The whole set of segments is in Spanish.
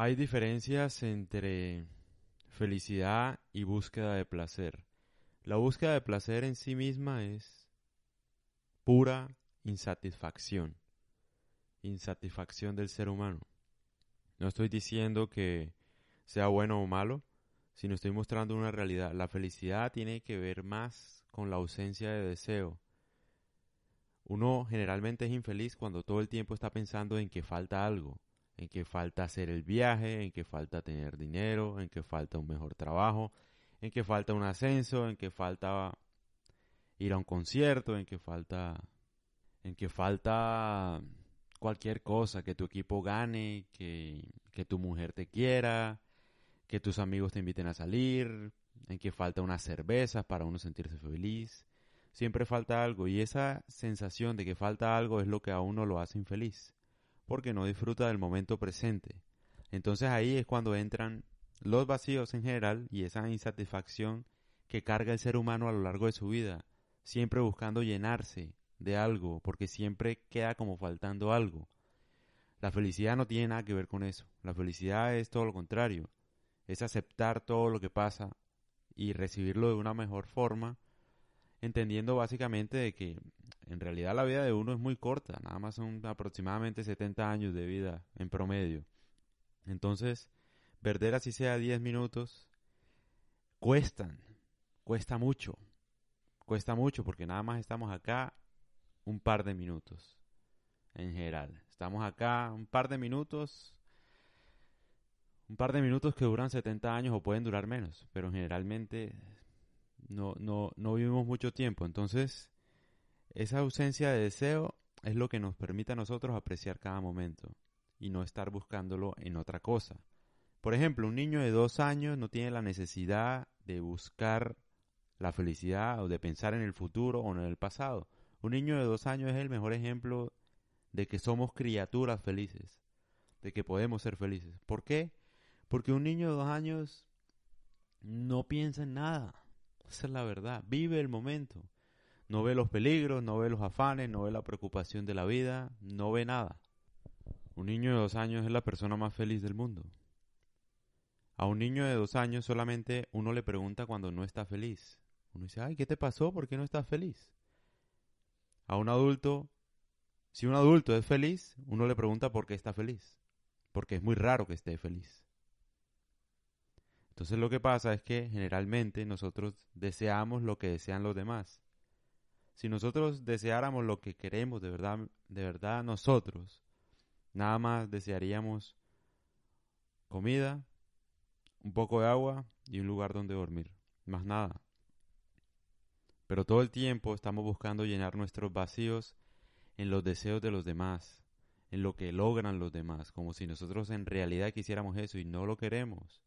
Hay diferencias entre felicidad y búsqueda de placer. La búsqueda de placer en sí misma es pura insatisfacción. Insatisfacción del ser humano. No estoy diciendo que sea bueno o malo, sino estoy mostrando una realidad. La felicidad tiene que ver más con la ausencia de deseo. Uno generalmente es infeliz cuando todo el tiempo está pensando en que falta algo, en que falta hacer el viaje, en que falta tener dinero, en que falta un mejor trabajo, en que falta un ascenso, en que falta ir a un concierto, en que falta en que falta cualquier cosa, que tu equipo gane, que, tu mujer te quiera, que tus amigos te inviten a salir, en que falta unas cervezas para uno sentirse feliz. Siempre falta algo y esa sensación de que falta algo es lo que a uno lo hace infeliz porque no disfruta del momento presente. Entonces ahí es cuando entran los vacíos en general y esa insatisfacción que carga el ser humano a lo largo de su vida, siempre buscando llenarse de algo, porque siempre queda como faltando algo. La felicidad no tiene nada que ver con eso. La felicidad es todo lo contrario. Es aceptar todo lo que pasa y recibirlo de una mejor forma, entendiendo básicamente de que en realidad la vida de uno es muy corta, nada más son aproximadamente 70 años de vida en promedio. Entonces, perder así sea 10 minutos, cuestan, cuesta mucho, cuesta mucho porque nada más estamos acá un par de minutos, en general. Estamos acá un par de minutos, un par de minutos que duran 70 años o pueden durar menos, pero generalmente no, no, no vivimos mucho tiempo, entonces esa ausencia de deseo es lo que nos permite a nosotros apreciar cada momento y no estar buscándolo en otra cosa. Por ejemplo, un niño de dos años no tiene la necesidad de buscar la felicidad o de pensar en el futuro o en el pasado. Un niño de dos años es el mejor ejemplo de que somos criaturas felices, de que podemos ser felices. ¿Por qué? Porque un niño de dos años no piensa en nada. Esa es la verdad. Vive el momento. No ve los peligros, no ve los afanes, no ve la preocupación de la vida, no ve nada. Un niño de dos años es la persona más feliz del mundo. A un niño de dos años solamente uno le pregunta cuando no está feliz. Uno dice, ay, ¿qué te pasó? ¿Por qué no estás feliz? A un adulto, si un adulto es feliz, uno le pregunta por qué está feliz. Porque es muy raro que esté feliz. Entonces lo que pasa es que generalmente nosotros deseamos lo que desean los demás. Si nosotros deseáramos lo que queremos de verdad, de verdad nosotros, nada más desearíamos comida, un poco de agua y un lugar donde dormir, más nada. Pero todo el tiempo estamos buscando llenar nuestros vacíos en los deseos de los demás, en lo que logran los demás, como si nosotros en realidad quisiéramos eso y no lo queremos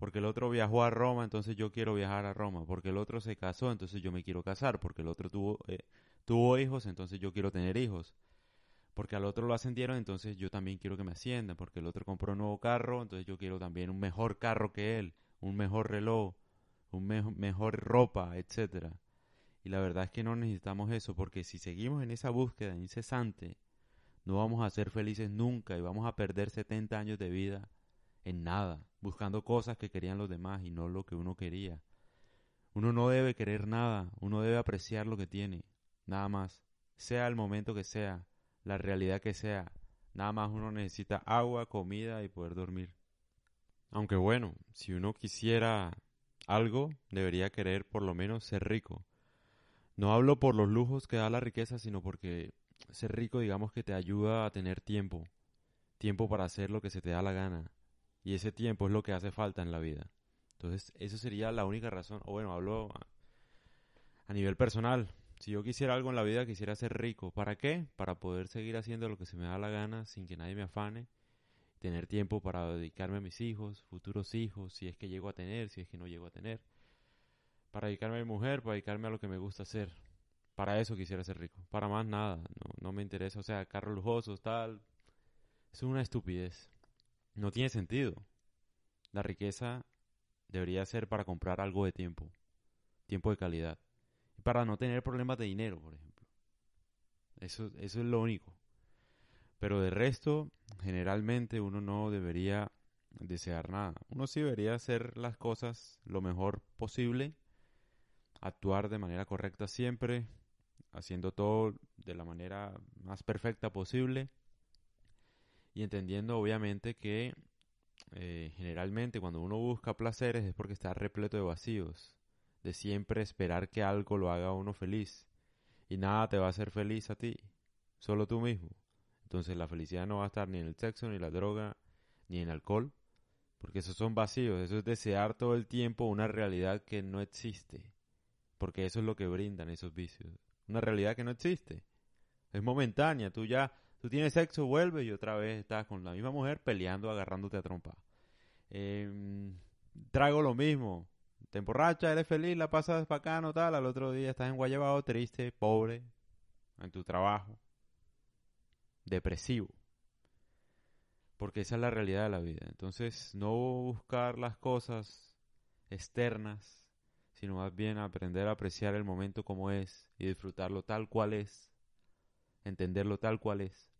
porque el otro viajó a Roma, entonces yo quiero viajar a Roma, porque el otro se casó, entonces yo me quiero casar, porque el otro tuvo, eh, tuvo hijos, entonces yo quiero tener hijos, porque al otro lo ascendieron, entonces yo también quiero que me asciendan, porque el otro compró un nuevo carro, entonces yo quiero también un mejor carro que él, un mejor reloj, un mejor ropa, etcétera. Y la verdad es que no necesitamos eso, porque si seguimos en esa búsqueda incesante, no vamos a ser felices nunca y vamos a perder 70 años de vida en nada, buscando cosas que querían los demás y no lo que uno quería. Uno no debe querer nada, uno debe apreciar lo que tiene, nada más, sea el momento que sea, la realidad que sea, nada más uno necesita agua, comida y poder dormir. Aunque bueno, si uno quisiera algo, debería querer por lo menos ser rico. No hablo por los lujos que da la riqueza, sino porque ser rico digamos que te ayuda a tener tiempo, tiempo para hacer lo que se te da la gana, y ese tiempo es lo que hace falta en la vida. Entonces, eso sería la única razón. O bueno, hablo a, nivel personal. Si yo quisiera algo en la vida, quisiera ser rico. ¿Para qué? Para poder seguir haciendo lo que se me da la gana sin que nadie me afane. Tener tiempo para dedicarme a mis hijos, futuros hijos, si es que llego a tener, si es que no llego a tener. Para dedicarme a mi mujer, para dedicarme a lo que me gusta hacer. Para eso quisiera ser rico. Para más nada. No, no me interesa. O sea, carros lujosos, tal. Es una estupidez. No tiene sentido. La riqueza debería ser para comprar algo de tiempo, tiempo de calidad, y para no tener problemas de dinero, por ejemplo. Eso, eso es lo único. Pero de resto, generalmente uno no debería desear nada. Uno sí debería hacer las cosas lo mejor posible, actuar de manera correcta siempre, haciendo todo de la manera más perfecta posible y entendiendo obviamente que eh, generalmente cuando uno busca placeres es porque está repleto de vacíos, de siempre esperar que algo lo haga a uno feliz. Y nada te va a hacer feliz a ti, solo tú mismo. Entonces la felicidad no va a estar ni en el sexo, ni en la droga, ni en el alcohol, porque esos son vacíos, eso es desear todo el tiempo una realidad que no existe, porque eso es lo que brindan esos vicios, una realidad que no existe, es momentánea, tú ya Tú tienes sexo, vuelves y otra vez estás con la misma mujer peleando, agarrándote a trompa. Eh, trago lo mismo. Te emborrachas, eres feliz, la pasas bacano, tal. Al otro día estás en Guayabao, triste, pobre, en tu trabajo. Depresivo. Porque esa es la realidad de la vida. Entonces, no buscar las cosas externas, sino más bien aprender a apreciar el momento como es y disfrutarlo tal cual es entenderlo tal cual es.